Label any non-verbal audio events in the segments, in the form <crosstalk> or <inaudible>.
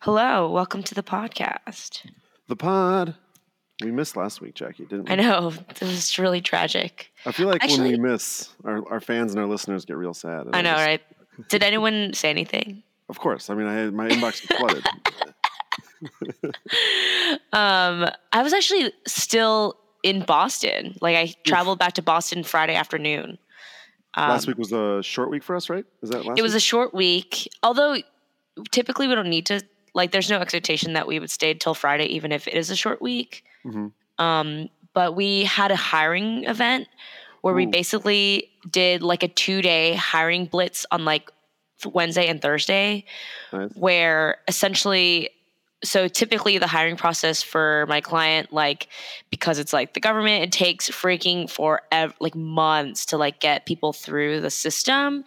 Hello, welcome to the podcast. The pod. We missed last week, Jackie, didn't we? I know this is really tragic. I feel like Actually- when we miss, our, our fans and our listeners get real sad. I know, just- right? <laughs> Did anyone say anything? Of course. I mean, I had, my inbox is flooded. <laughs> Um, I was actually still in Boston. Like I traveled back to Boston Friday afternoon. Um, last week was a short week for us, right? Is that last It was a short week, although typically we don't need to. Like, there's no expectation that we would stay till Friday, even if it is a short week. Mhm. Um, but we had a hiring event where we basically did like a two day hiring blitz on like Wednesday and Thursday, Nice. where essentially so typically the hiring process for my client like because it's like the government it takes freaking for like months to like get people through the system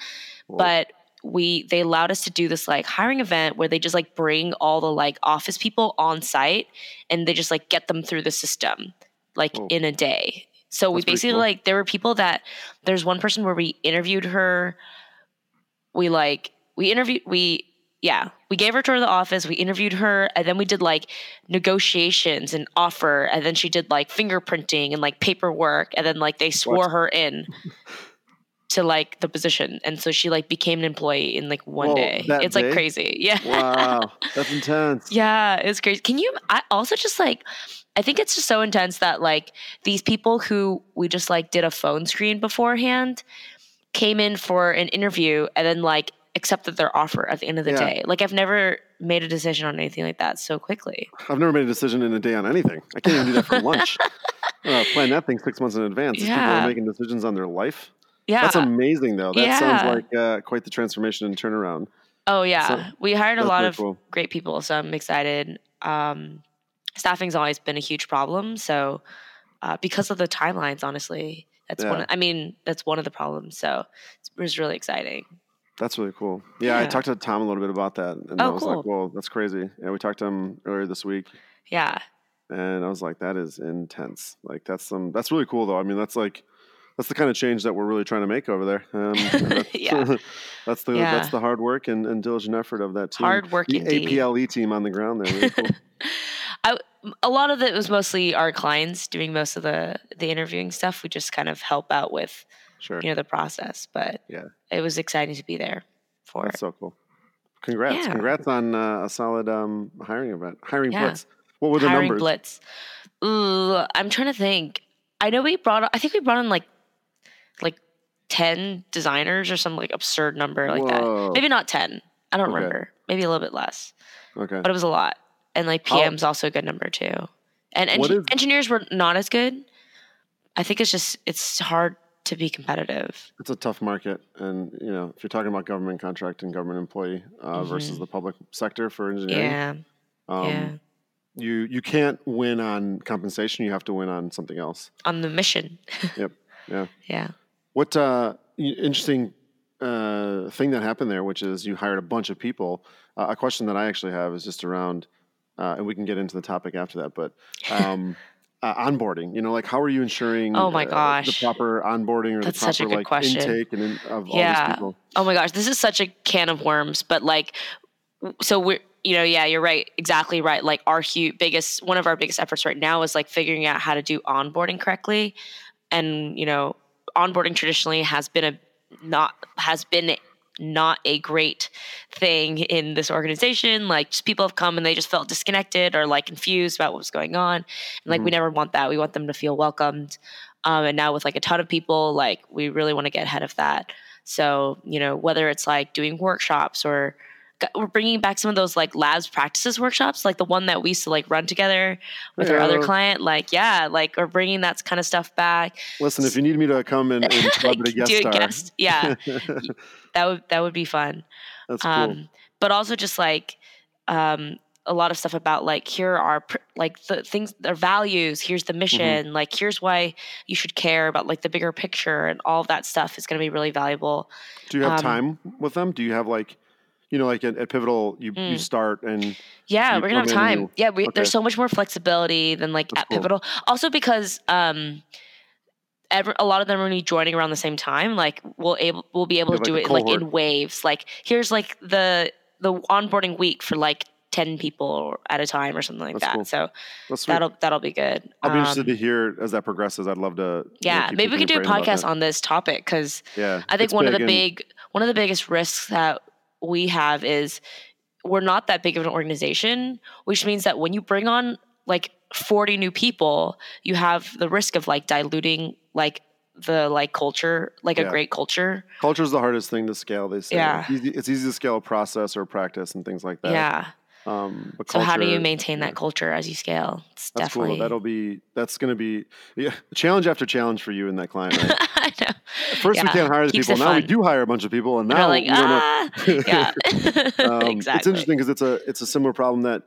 Whoa. but we they allowed us to do this like hiring event where they just like bring all the like office people on site and they just like get them through the system like Whoa. in a day so we That's pretty basically cool. like there were people that there's one person where we interviewed her we like we interviewed we yeah we gave her a tour of the office we interviewed her and then we did like negotiations and offer and then she did like fingerprinting and like paperwork and then like they swore What? her in <laughs> to like the position and so she like became an employee in like one Whoa, day it's like crazy yeah Wow. <laughs> That's intense. yeah, it's crazy. Can you? I also just like, I think it's just so intense that like these people who we just like did a phone screen beforehand came in for an interview and then like accepted their offer at the end of the Yeah. day. Like I've never made a decision on anything like that so quickly. I've never made a decision in a day on anything. I can't even do that for lunch. <laughs> Uh, plan that thing six months in advance. These people are making decisions on their life. Yeah. That's amazing, though. That Yeah. sounds like uh, quite the transformation and turnaround. oh yeah. So- we hired a lot of cool. great people, so I'm excited. Um, staffing's always been a huge problem, so uh, because of the timelines, honestly, that's one. Of, I mean, that's one of the problems. So it was really exciting. That's really cool. Yeah, I talked to Tom a little bit about that, and Oh, I was like, "Well, that's crazy." And we talked to him earlier this week, Yeah, and I was like, "That is intense. Like, that's some. That's really cool, though. I mean, that's like, that's the kind of change that we're really trying to make over there. Um, <laughs> that's, Yeah. <laughs> that's the Yeah. that's the hard work and, and diligent effort of that team. hard work the indeed. APLE team on the ground there. Really cool. <laughs> I, a lot of it was mostly our clients doing most of the the interviewing stuff. We just kind of help out with Sure, you know the process, but Yeah. it was exciting to be there for that's so cool. Congrats, Yeah. congrats on uh, a solid um, hiring event, hiring Yeah. blitz. What were the hiring numbers? blitz. Ooh, I'm trying to think. I know we brought. I think we brought in like like ten designers or some like absurd number like Whoa. that. Maybe not ten. I don't Okay. remember. Maybe a little bit less. Okay, but it was a lot. And like PM's also a good number too. And is- engineers were not as good. I think it's just it's hard to be competitive. it's a tough market, and you know, if you're talking about government contract and government employee uh, versus the public sector for engineering, Mm-hmm. Yeah, um, yeah. you you can't win on compensation. You have to win on something else. On the mission. Yep. Yeah. <laughs> yeah. What uh, interesting uh, thing that happened there, which is you hired a bunch of people. Uh, a question that I actually have is just around, uh, and we can get into the topic after that, but um, <laughs> uh, onboarding. You know, like how are you ensuring? Oh my uh, gosh. the proper onboarding or That's the proper such a good like question. intake and in, of all these people. Oh my gosh, this is such a can of worms. But like, so we're you know yeah you're right exactly right. Like our huge biggest one of our biggest efforts right now is like figuring out how to do onboarding correctly, and you know onboarding traditionally has been a not has been not a great thing in this organization. Like just people have come and they just felt disconnected or like confused about what was going on. And like we Mhm. never want that. We want them to feel welcomed. Um, and now with like a ton of people, like we really want to get ahead of that. So you know whether it's like doing workshops or we're bringing back some of those like labs practices workshops, like the one that we used to like run together with our other client. Like yeah, like we're bringing that kind of stuff back. Listen, if you need me to come and, and <laughs> celebrity <laughs> guest do a star, guest, yeah, <laughs> that would that would be fun. that's cool. Um, but also just like um, a lot of stuff about like here are pr- like the things their values here's the mission like here's why you should care about like the bigger picture and all that stuff is going to be really valuable Do you have um, time with them? Do you have like, you know, like at, at Pivotal, you, you Mm. start and yeah You we're gonna have come in and time you- yeah we, okay. there's so much more flexibility than like That's at cool. pivotal also because um ever, a lot of them are be joining around the same time like we'll able we'll be able You to have, do it like in waves like here's like the the onboarding week for like 10 people at a time or something like That's that. cool. So That's that'll that'll be good. I'll be interested Um, to hear as that progresses. I'd love to. you know, yeah, maybe we could do a your brain about podcast on this topic because Yeah, I think one of the big one of the biggest risks that we have is we're not that big of an organization, which means that when you bring on like 40 new people, you have the risk of like diluting like the like culture, like a great culture. Culture is the hardest thing to scale. They say Yeah. it's easy, it's easy to scale a process or a practice and things like that. yeah. Um, but So how do you maintain that culture as you scale? It's That's definitely cool. That'll be that's going to be yeah challenge after challenge for you and that client. Right? <laughs> I know. First we can't hire the people. Now we do hire a bunch of people, and They're now like, we don't ah, <laughs> yeah, <laughs> Um, exactly. It's interesting because it's a it's a similar problem that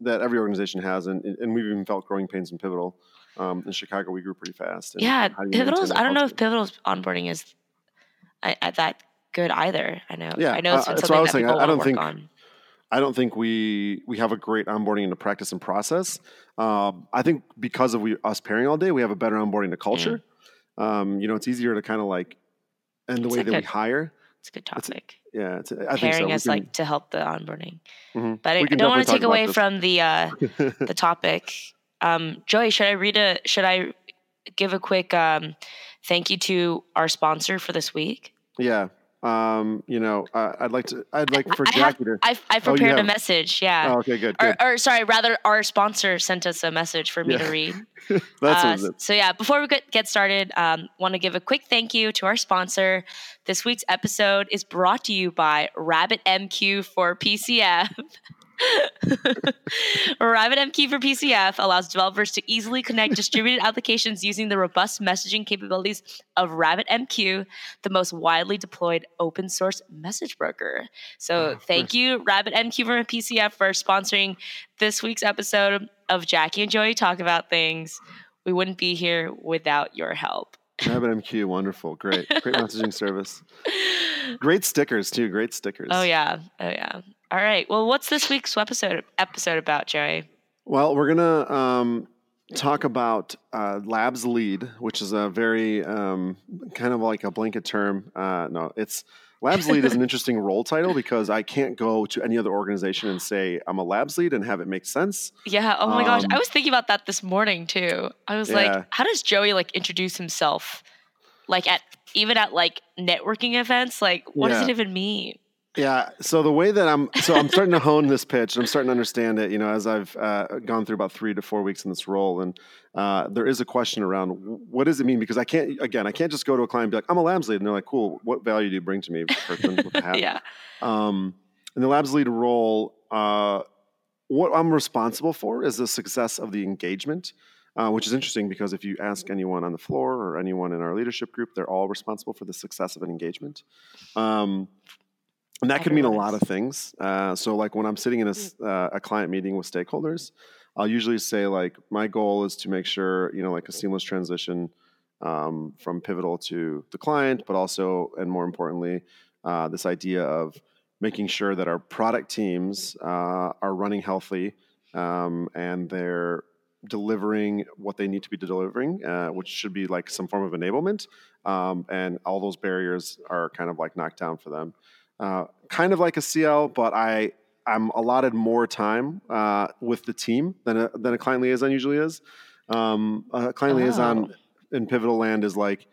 that every organization has, and and we've even felt growing pains in Pivotal. Um, in Chicago, we grew pretty fast. and Yeah, Pivotal's. I don't know if culture? Pivotal's onboarding is I, I, that good either. I know. Yeah, I know it's uh, been I something that saying. I- people I want don't think- on. I don't think we we have a great onboarding into practice and process. Um, I think because of we us pairing all day, we have a better onboarding to culture. Um, you know, it's easier to kind of like, and the It's way like that a- we hire. It's a good topic. Yeah, it's, I think so. Pairing can- like to help the onboarding. mhm. But I, I don't want to take away from the uh, <laughs> the topic. Um, Joey, should I read a? Should I give a quick um, thank you to our sponsor for this week? yeah. Um, you know, uh, I'd like to. I'd like for I have- to. I I Oh, prepared a message. Yeah. Oh, okay, good, Or, good. or sorry, rather, our sponsor sent us a message for me Yeah. to read. <laughs> That's Uh, what it is. so yeah, before we get, get started, um, want to give a quick thank you to our sponsor. This week's episode is brought to you by Rabbit MQ for PCF. <laughs> Rabbit MQ for PCF allows developers to easily connect distributed applications using the robust messaging capabilities of RabbitMQ, the most widely deployed open source message broker. So Oh, thank you, RabbitMQ for PCF, for sponsoring this week's episode of Jackie and Joey Talk About Things. We wouldn't be here without your help. RabbitMQ, wonderful, great, great <laughs> messaging service. Great stickers too. Great stickers. Oh yeah, oh yeah. All right. Well, what's this week's episode episode about, Joey? Well, we're gonna um, talk about uh, Labs Lead, which is a very um, kind of like a blanket term. Uh, no, it's Labs Lead is an <laughs> interesting role title because I can't go to any other organization and say I'm a Labs Lead and have it make sense. Yeah. Oh my gosh, I Um, was thinking about that this morning too. I was Yeah. like, how does Joey like introduce himself? Like at even at like networking events, like what does it even mean? Yeah. So the way that I'm, so I'm starting to hone this pitch and I'm starting to understand it, you know, as I've uh, gone through about three to four weeks in this role. And uh, there is a question around what does it mean? Because I can't, again, I can't just go to a client and be like, I'm a labs lead. And they're like, cool. What value do you bring to me? Person with a hat? <laughs> Yeah. Um, in the labs lead role, uh, what I'm responsible for is the success of the engagement, uh, which is interesting because if you ask anyone on the floor or anyone in our leadership group, they're all responsible for the success of an engagement. Um, and that could mean a lot of things. Uh, so, like when I'm sitting in a, s- uh, a client meeting with stakeholders, I'll usually say like, my goal is to make sure you know like a seamless transition um, from pivotal to the client, but also and more importantly, uh, this idea of making sure that our product teams uh, are running healthy um, and they're delivering what they need to be delivering, uh, which should be like some form of enablement. Um, and all those barriers are kind of like knocked down for them. Uh, kind of like a CL, but I I'm allotted more time uh, with the team than a, than a client liaison usually is. Um, a client liaison in pivotal land is like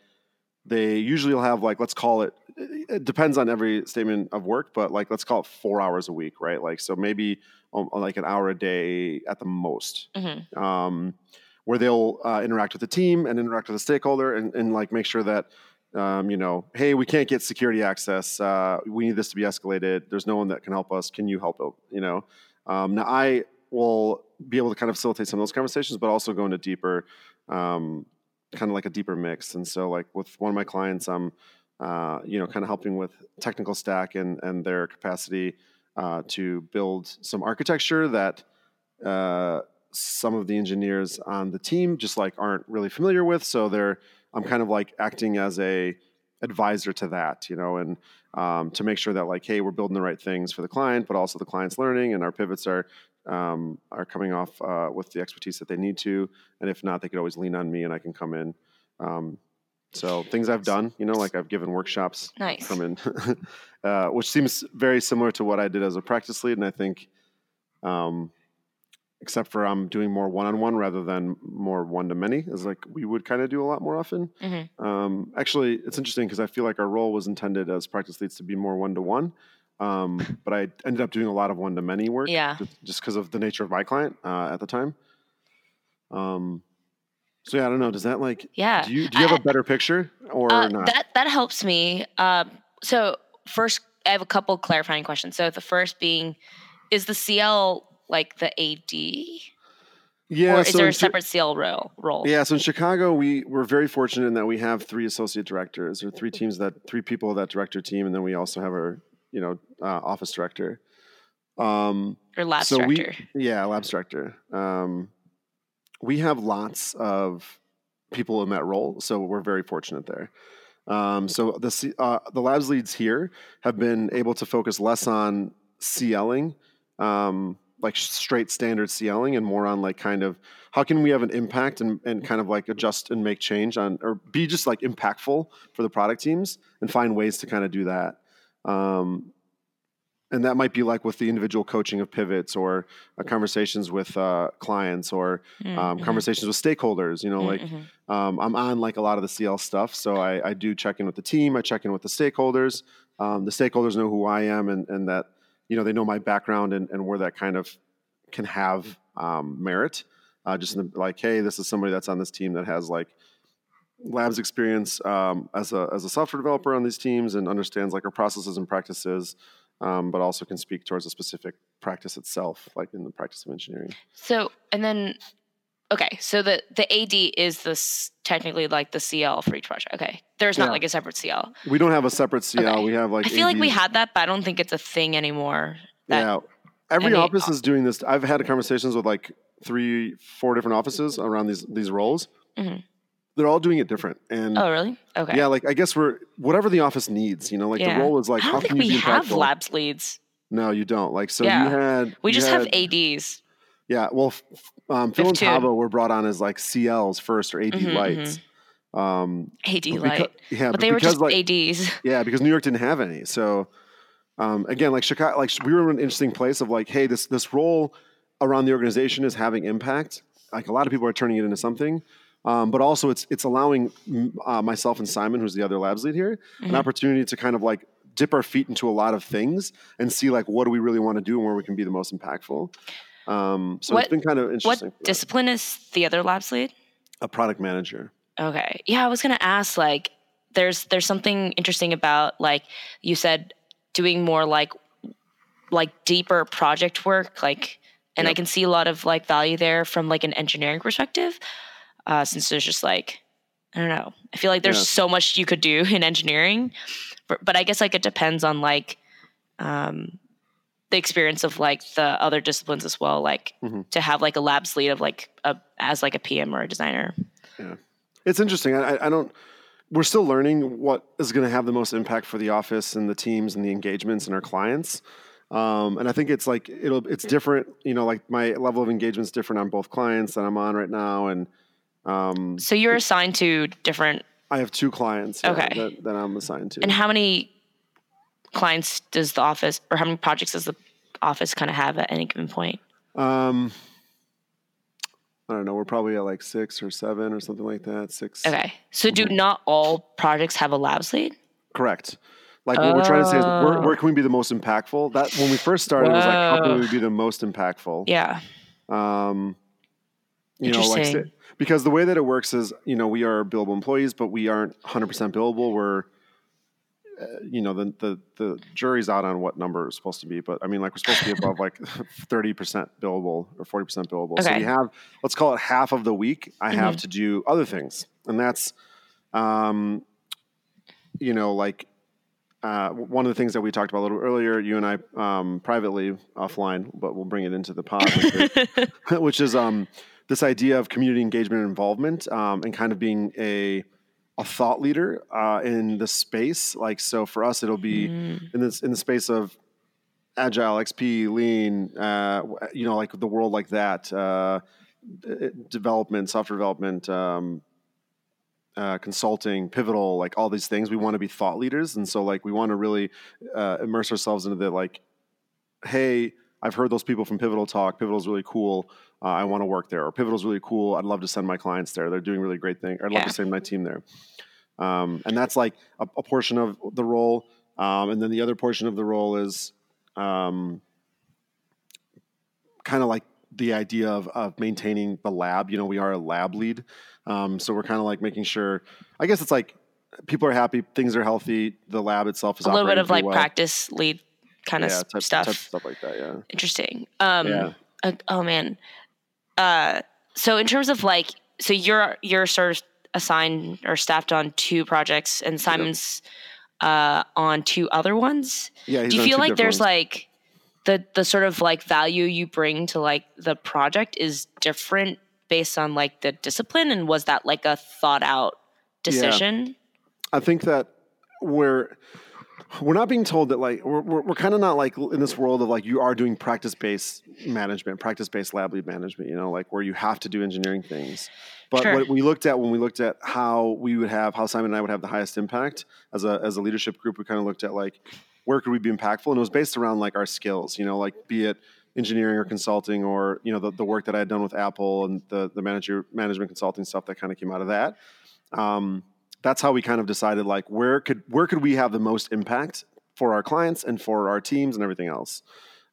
they usually will have like let's call it it depends on every statement of work but like let's call it four hours a week right like so maybe um, like an hour a day at the most Mhm. um, where they'll uh, interact with the team and interact with the stakeholder and, and like make sure that um, you know hey we can't get security access uh, we need this to be escalated there's no one that can help us can you help you know? Um, now i will be able to kind of facilitate some of those conversations but also go into deeper um, kind of like a deeper mix. And so like with one of my clients i'm uh, you know kind of helping with technical stack and and their capacity uh, to build some architecture that uh, some of the engineers on the team just like aren't really familiar with. So they're i'm kind of like acting as a advisor to that you know and um, to make sure that like hey we're building the right things for the client but also the client's learning and our pivots are um, are coming off uh, with the expertise that they need to. And if not they could always lean on me and i can come in. Um, so things i've done you know like i've given workshops Nice. come in <laughs> uh, which seems very similar to what i did as a practice lead. And i think Um, except for I'm doing more one-on-one rather than more one-to-many, is like we would kind of do a lot more often. Mhm. Um, actually, it's interesting because I feel like our role was intended as practice leads to be more one-to-one, um, <laughs> but I ended up doing a lot of one-to-many work. Yeah. just because of the nature of my client uh, at the time. Um, so yeah, I don't know. Does that like? Yeah. Do you do you have a better picture or Uh, not? that that helps me. Um, so first, I have a couple clarifying questions. So the first being, is the CL like the AD, yeah. or is so there a separate CL role? Role? Yeah, so in Chicago, we we're very fortunate in that we have three associate directors, or three teams that three people that director team, and then we also have our you know uh, office director. Um, Or lab so director? we yeah lab director. Um, we have lots of people in that role, so we're very fortunate there. Um, so the uh, the labs leads here have been able to focus less on CLing, um, like straight standard CLing, and more on like kind of how can we have an impact and, and kind of like adjust and make change on or be just like impactful for the product teams and find ways to kind of do that. Um, and that might be like with the individual coaching of pivots or uh, conversations with uh, clients or um, Mhm. conversations with stakeholders. You know, like Mhm. um, I'm on like a lot of the CL stuff, so I, I do check in with the team. I check in with the stakeholders. Um, the stakeholders know who I am and, and that you know they know my background and, and where that kind of can have um, merit. Uh, just the, like, hey, this is somebody that's on this team that has like labs experience um, as a as a software developer on these teams and understands like our processes and practices, um, but also can speak towards a specific practice itself, like in the practice of engineering. So and then, okay, so the the AD is this technically like the CL for each project. Okay, there's not Yeah. like a separate CL. We don't have a separate CL. Okay. We have like I feel like we had that, but I don't think it's a thing anymore. Yeah. Every office is doing this. I've had conversations with like three, four different offices around these these roles. Mhm. They're all doing it different, and Oh, really? Okay. yeah, like I guess we're whatever the office needs. You know, like Yeah. the role is like I how don't think we have impactful? labs leads. No, you don't. Like so, Yeah. you had We you just have ADs. Yeah, well, um, Phil and. Tavo were brought on as like CLs first or AD Mhm, lights. Um, AD but light. yeah, but they were just like ADs. <laughs> yeah, because New York didn't have any. So um, again, like Chicago, like we were in an interesting place of like, hey, this this role around the organization is having impact. Like a lot of people are turning it into something, um, but also it's it's allowing uh, myself and Simon, who's the other labs lead here, an Mhm. opportunity to kind of like dip our feet into a lot of things and see like what do we really want to do and where we can be the most impactful. Um, so What- it's been kind of interesting. What discipline is the other labs lead? a product manager. Okay. Yeah, I was gonna ask. Like, there's there's something interesting about like you said doing more like like deeper project work. Like, and I can see a lot of like value there from like an engineering perspective. Uh, since there's just like I don't know. I feel like there's Yeah. so much you could do <laughs> in engineering, but, but I guess like it depends on like um, the experience of like the other disciplines as well. Like Mhm. to have like a labs lead of like a as like a PM or a designer. Yeah it's interesting. I, I- I don't. We're still learning what is going to have the most impact for the office and the teams and the engagements and our clients. Um, and I think it's like it'll it's different. You know, like my level of engagement is different on both clients that I'm on right now, and um, So you're assigned to different. I have two clients yeah, Okay. that, that I'm assigned to. And how many clients does the office, or how many projects does the office kind of have at any given point? um, I don't know. We're probably at like six or seven or something like that. Six. Okay. So do Mhm. not all projects have a labs lead? Correct. Like what we're trying to say is where, Oh. where can we be the most impactful? That when we first started, it was like how can we be the most impactful? Yeah. Um, you know, like because the way that it works is, you know, we are billable employees, but we aren't 100% billable. We're, uh, you know, the, the the jury's out on what number it's supposed to be, but I mean, like we're supposed to be above like <laughs> 30% billable or 40% billable. So Okay. we have, let's call it half of the week. I have to do other things, and that's, um, you know, like uh, one of the things that we talked about a little earlier, you and I um, privately offline, but we'll bring it into the pod, which is, <laughs> <laughs> which is um, this idea of community engagement and involvement um, and kind of being a a thought leader uh, in the space. Like so, for us, it'll be Mm. in this in the space of agile, XP, lean, uh, you know, like the world like that, uh, development, software development. Um, uh, consulting, pivotal, like all these things. We want to be thought leaders, and so like we want to really uh, immerse ourselves into the like, hey, I've heard those people from Pivotal talk. Pivotal's really cool. Uh, I want to work there. Or Pivotal's really cool. I'd love to send my clients there. They're doing really great things. I'd love Yeah. to send my team there. Um, and that's like a, a portion of the role. Um, and then the other portion of the role is um, kind of like the idea of, of maintaining the lab. You know, we are a lab lead. Um, so we're kind of like making sure, I guess it's like people are happy, things are healthy, the lab itself is a little bit of like well. practice lead kind of type, stuff. type stuff like that. Yeah. Interesting. Um, Yeah. uh, oh man. Uh, so in terms of like, so you're you're sort of assigned or staffed on two projects, and Simon's uh, on two other ones. Yeah. he's Do you feel like there's ones. like the the sort of like value you bring to like the project is different based on like the discipline, and was that like a thought out decision? I think that we're we're not being told that like we're we're, we're kind of not like in this world of like you are doing practice based management, practice based lab lead management. You know, like where you have to do engineering things. But Sure. what we looked at when we looked at how we would have how Simon and I would have the highest impact as a as a leadership group, we kind of looked at like where could we be impactful, and it was based around like our skills. You know, like be it engineering or consulting or you know the, the work that I had done with Apple and the the manager management consulting stuff that kind of came out of that. Um, that's how we kind of decided like where could where could we have the most impact for our clients and for our teams and everything else.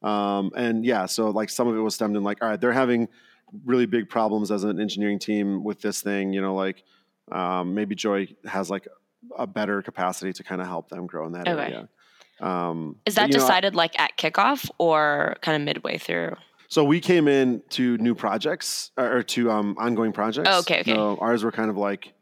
Um, and yeah, so like some of it was stemmed in like all right, they're having really big problems as an engineering team with this thing. You know, like um, maybe Joy has like a better capacity to kind of help them grow in that Okay. area. Um, Is but, that know, I- decided like at kickoff or kind of midway through? So we came in to new projects or or to um, ongoing projects. Oh, okay, okay. So ours were kind of like,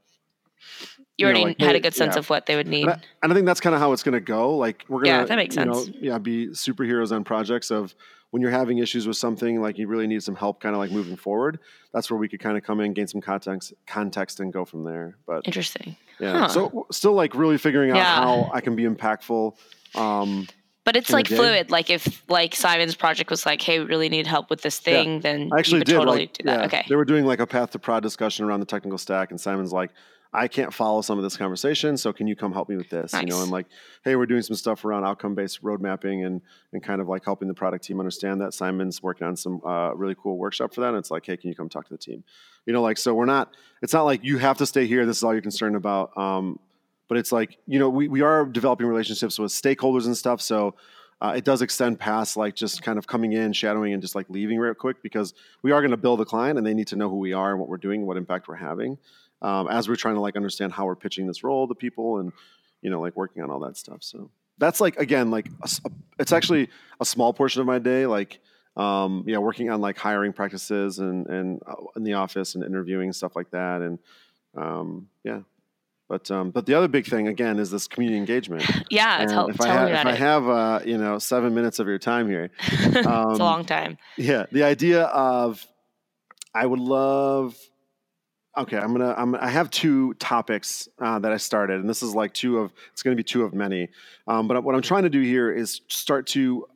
You You know, already like, had a good sense yeah. of what they would need. and I, and I think that's kind of how it's going to go. Like we're going to, Yeah, that makes you know, sense. yeah, be superheroes on projects of when you're having issues with something, like you really need some help, kind of like moving forward. That's where we could kind of come in, gain some context, context, and go from there. But Interesting. yeah, Huh. so still like really figuring out Yeah. how I can be impactful. Um, But it's like fluid. Like if like Simon's project was like, hey, we really need help with this Yeah. thing, then I actually did totally like do that. yeah, okay. They were doing like a path to prod discussion around the technical stack, and Simon's like, "I can't follow some of this conversation, so can you come help me with this?" You know, Nice. and like, "Hey, we're doing some stuff around outcome based road mapping and and kind of like helping the product team understand that." Simon's working on some uh, really cool workshop for that. And it's like, "Hey, can you come talk to the team?" You know, like so we're not. It's not like you have to stay here. This is all you're concerned about. Um, but it's like you know we we are developing relationships with stakeholders and stuff. So uh, it does extend past like just kind of coming in, shadowing, and just like leaving real quick because we are going to build a client and they need to know who we are and what we're doing, and what impact we're having, um, as we're trying to like understand how we're pitching this role to people and you know like working on all that stuff. So that's like again like a it's actually a small portion of my day, like. Um, yeah, working on like hiring practices and and uh, in the office and interviewing and stuff like that, and um, yeah, but um, but the other big thing again is this community engagement. <laughs> yeah, tell, if tell I, ha- me if about I have uh, you know seven minutes of your time here, <laughs> um, it's um, a long time. yeah, the idea of I would love. Okay, I'm gonna. I'm, I have two topics uh, that I started, and this is like two of. It's to be two of many. Um, but what I'm trying to do here is start to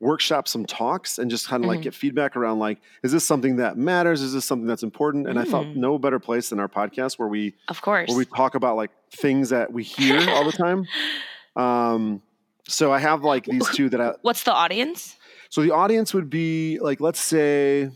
workshop some talks and just kind of like Mhm. get feedback around like, is this something that matters? Is this something that's important? And I thought Mm. no better place than our podcast where we Of course. where we talk about like things that we hear all the time. <laughs> Um, so I have like these two that I. What's the audience? So the audience would be like, let's say,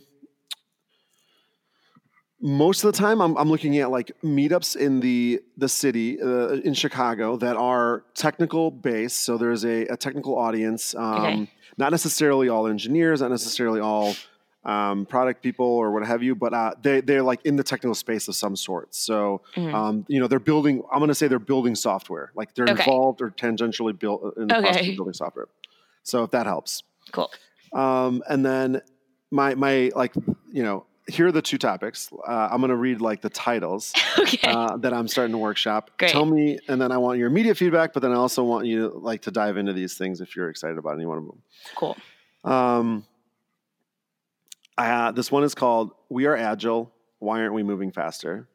most of the time I'm, I'm looking at like meetups in the the city uh, in Chicago that are technical based. So there's a, a technical audience, um, Okay. not necessarily all engineers, not necessarily all um, product people or what have you, but uh, they they're like in the technical space of some sort. So Mhm. um, you know they're building. I'm going to say they're building software, like they're Okay. involved or tangentially built in the process of building software. So if that helps. Cool. Um, and then my my like you know here are the two topics. Uh, I'm going to read like the titles <laughs> Okay. uh, that I'm starting to workshop. Great. Tell me, and then I want your immediate feedback, but then I also want you to like to dive into these things if you're excited about any one of them. cool. Um, uh, this one is called "We Are Agile. Why aren't we moving faster?"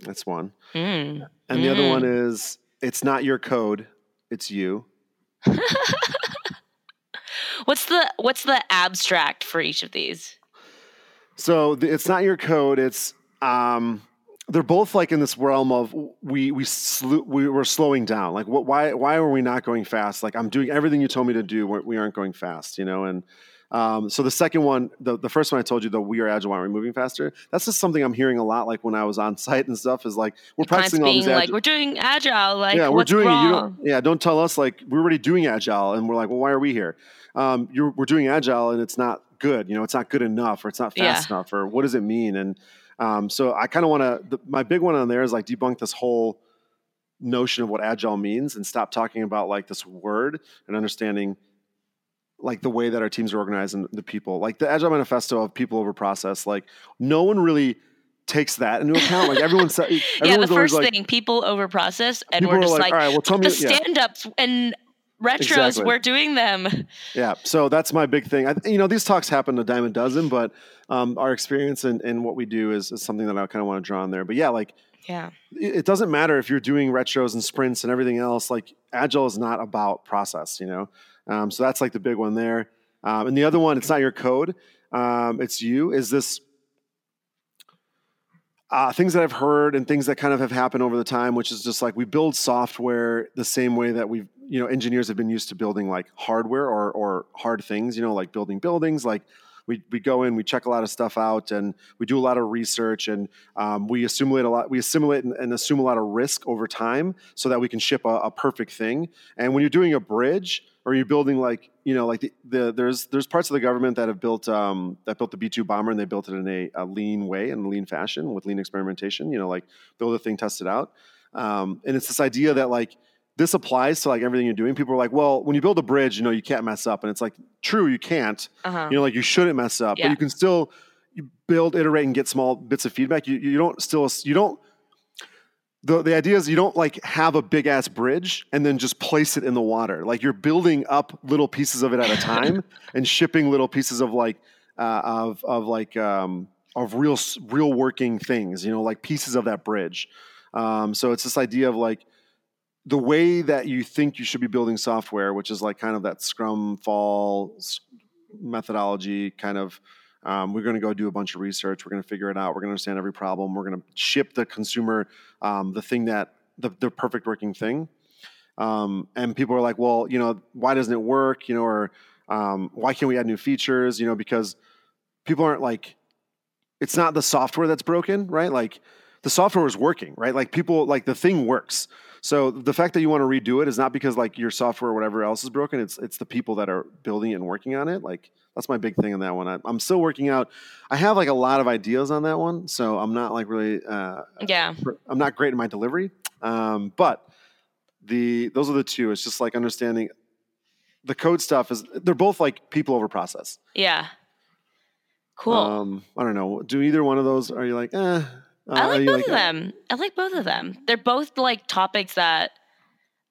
That's one, Mm. and the other Mm. one is "It's not your code, it's you." <laughs> What's the what's the abstract for each of these? So the, it's not your code. It's um, they're both like in this realm of we we slu- we were slowing down. Like what? Why why are we not going fast? Like I'm doing everything you told me to do. We aren't going fast. You know, and Um, so the second one, the, the first one I told you, the we are agile, why aren't we moving faster? That's just something I'm hearing a lot. Like when I was on <laughs> site and stuff, is like we're practicing all these. like, we're doing agile. Like, yeah, we're doing wrong? it. You don't, yeah, don't tell us like we're already doing agile, and we're like, well, why are we here? Um, you're, we're doing agile, and it's not good. You know, it's not good enough, or it's not fast Yeah. enough, or what does it mean? And um, so I kind of want to. My big one on there is like debunk this whole notion of what agile means and stop talking about like this word and understanding like the way that our teams are organized and the people like the agile manifesto of people over process like no one really takes that into account like everyone said <laughs> yeah, the first like thing, people over process, and we're just like, like, all right well tell me the yeah. stand ups and retros, Exactly. we're doing them. Yeah, so that's my big thing. I, you know, these talks happen a dime a dozen, but um, our experience and, and what we do is, is something that I kind of want to draw on there. But yeah, like Yeah. it, it doesn't matter if you're doing retros and sprints and everything else. Like agile is not about process, you know. Um, so that's like the big one there. Um, and the other one, it's not your code, um, it's you. Is this uh, things that I've heard and things that kind of have happened over the time, which is just like we build software the same way that we've, you know, engineers have been used to building like hardware or, or hard things, you know, like building buildings. Like we, we go in, we check a lot of stuff out and we do a lot of research and um, we assimilate a lot, we assimilate and, and assume a lot of risk over time so that we can ship a, a perfect thing. And when you're doing a bridge, or you're building like you know like the, the there's there's parts of the government that have built um, that built the B2 bomber and they built it in a, a lean way in a lean fashion with lean experimentation. You know, like build a thing, test it out, um, and it's this idea that like this applies to like everything you're doing. People are like, well, when you build a bridge, you know, you can't mess up, and it's like true, you can't. Uh-huh. You know, like you shouldn't mess up, Yeah. but you can still build, iterate, and get small bits of feedback. You you don't still you don't. The, the idea is you don't like have a big ass bridge and then just place it in the water. Like you're building up little pieces of it at a time <laughs> and shipping little pieces of like uh, of of like um, of real real working things. You know, like pieces of that bridge. Um, so it's this idea of like the way that you think you should be building software, which is like kind of that Scrum fall methodology kind of. Um, we're going to go do a bunch of research. We're going to figure it out. We're going to understand every problem. We're going to ship the consumer um, the thing that the, the perfect working thing. Um, and people are like, well, you know, why doesn't it work? You know, or um, why can't we add new features? You know, because people aren't like, it's not the software that's broken, right? Like the software is working, right? Like people, like the thing works. So the fact that you want to redo it is not because like your software or whatever else is broken. It's it's the people that are building it and working on it. Like that's my big thing on that one. I, I'm still working out. I have like a lot of ideas on that one, so I'm not like really. Uh, Yeah. I'm not great in my delivery, um, but the those are the two. It's just like understanding the code stuff is they're both like people over process. Yeah. Cool. Um, I don't know. Do either one of those? Are you like, eh? Uh, I like both of uh, them. I like both of them. They're both like topics that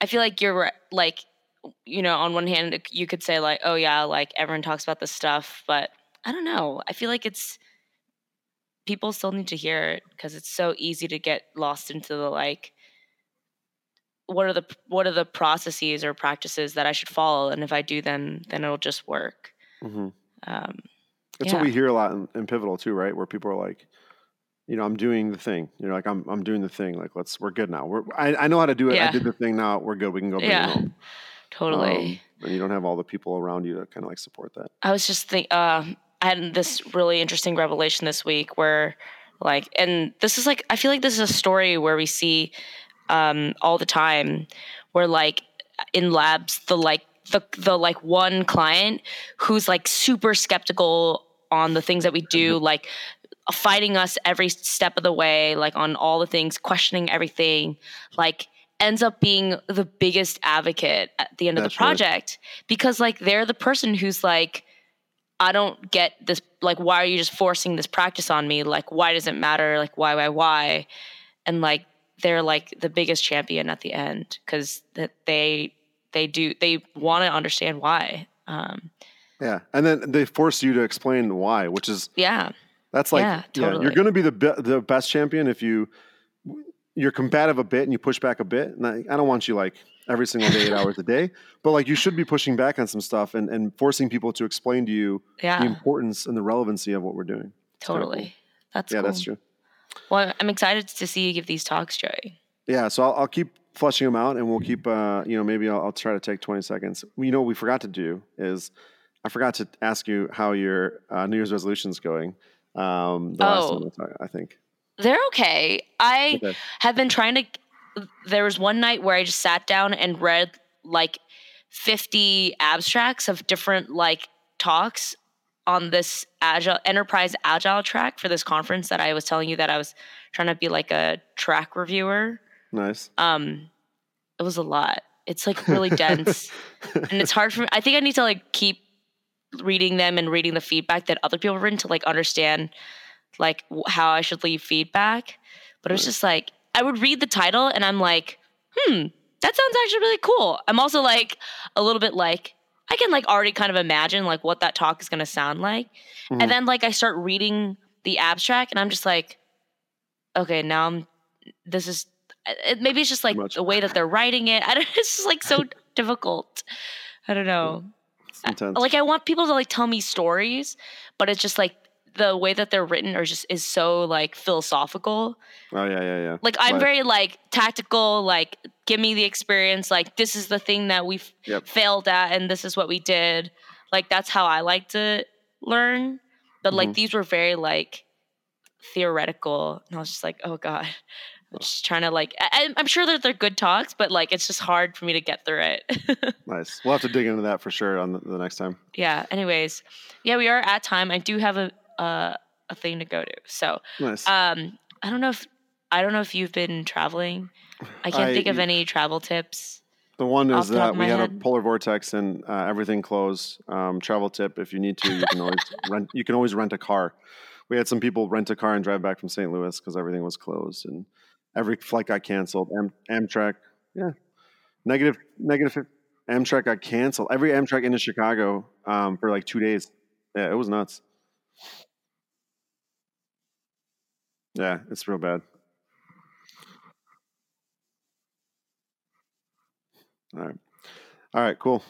I feel like you're like, you know, on one hand, you could say like, oh yeah, like everyone talks about this stuff, but I don't know. I feel like it's people still need to hear it because it's so easy to get lost into the like, what are the what are the processes or practices that I should follow, and if I do them, then it'll just work. mhm. Um, It's Yeah. what we hear a lot in, in Pivotal too, right? Where people are like, you know, I'm doing the thing. You know, like I'm I'm doing the thing. Like let's we're good now. We're I, I know how to do it. I did the thing now. We're good. We can go bring Yeah. home. <laughs> totally. Um, and you don't have all the people around you to kind of like support that. I was just think uh, I had this really interesting revelation this week where like and this is like I feel like this is a story where we see um, all the time where like in labs the like the the like one client who's like super skeptical on the things that we do like fighting us every step of the way like on all the things questioning everything like ends up being the biggest advocate at the end of the That's right. project. Because like they're the person who's like I don't get this like why are you just forcing this practice on me? Like why does it matter? Like why why why? And like they're like the biggest champion at the end because that they they do they want to understand why um Yeah, and then they force you to explain why, which is yeah that's like Yeah, yeah, you're going to be the be- the best champion if you you're combative a bit and you push back a bit. And I, I don't want you like every single day, eight hours a day, but like you should be pushing back on some stuff and and forcing people to explain to you yeah. the importance and the relevancy of what we're doing. totally cool. that's yeah, cool. that's true. well i'm excited to see you give these talks joey Yeah, so I'll, I'll keep flushing them out, and we'll keep. Uh, you know, maybe I'll, I'll try to take twenty seconds. You know, what we forgot to do is I forgot to ask you how your uh, New Year's resolution's going. Um, the last Oh. time we talked, I think. They're okay. I Okay. have been trying to. There was one night where I just sat down and read like 50 abstracts of different like talks on this agile enterprise agile track for this conference that I was telling you that I was trying to be like a track reviewer. Nice. Um, it was a lot. It's like really dense, <laughs> and it's hard for me. I think I need to like keep reading them and reading the feedback that other people have written to like understand like w- how I should leave feedback. But it was just like I would read the title and I'm like, hmm, that sounds actually really cool. I'm also like a little bit like I can like already kind of imagine like what that talk is gonna sound like. Mhm. And then like I start reading the abstract and I'm just like, okay, now I'm this is it, maybe it's just like much. the way that they're writing it. I don't <laughs> it's just like so <laughs> difficult. I don't know It's intense. like I want people to like tell me stories, but it's just like the way that they're written are just is so like philosophical. oh yeah, yeah, yeah. Like I'm Right. very like tactical, like give me the experience, like this is the thing that we Yep. failed at and this is what we did. Like that's how I like to learn. But like Mhm. these were very like theoretical and I was just like, "Oh god." I'm just trying to like I, I'm- I'm sure that they're good talks, but like it's just hard for me to get through it. <laughs> Nice. We'll have to dig into that for sure on the, the next time. yeah anyways yeah we are at time i do have a uh, a thing to go to so Nice. um i don't know if i don't know if you've been traveling i can't I- think of any travel tips the one is the that we had a polar vortex and uh, everything closed. Um, travel tip: if you need to, you can always <laughs> rent. You can always rent a car. We had some people rent a car and drive back from St. Louis because everything was closed and every flight got canceled. Am, Amtrak, yeah, negative, negative. Amtrak got canceled. Every Amtrak into Chicago um, for like two days. Yeah, it was nuts. Yeah, it's real bad. All right. All right, cool.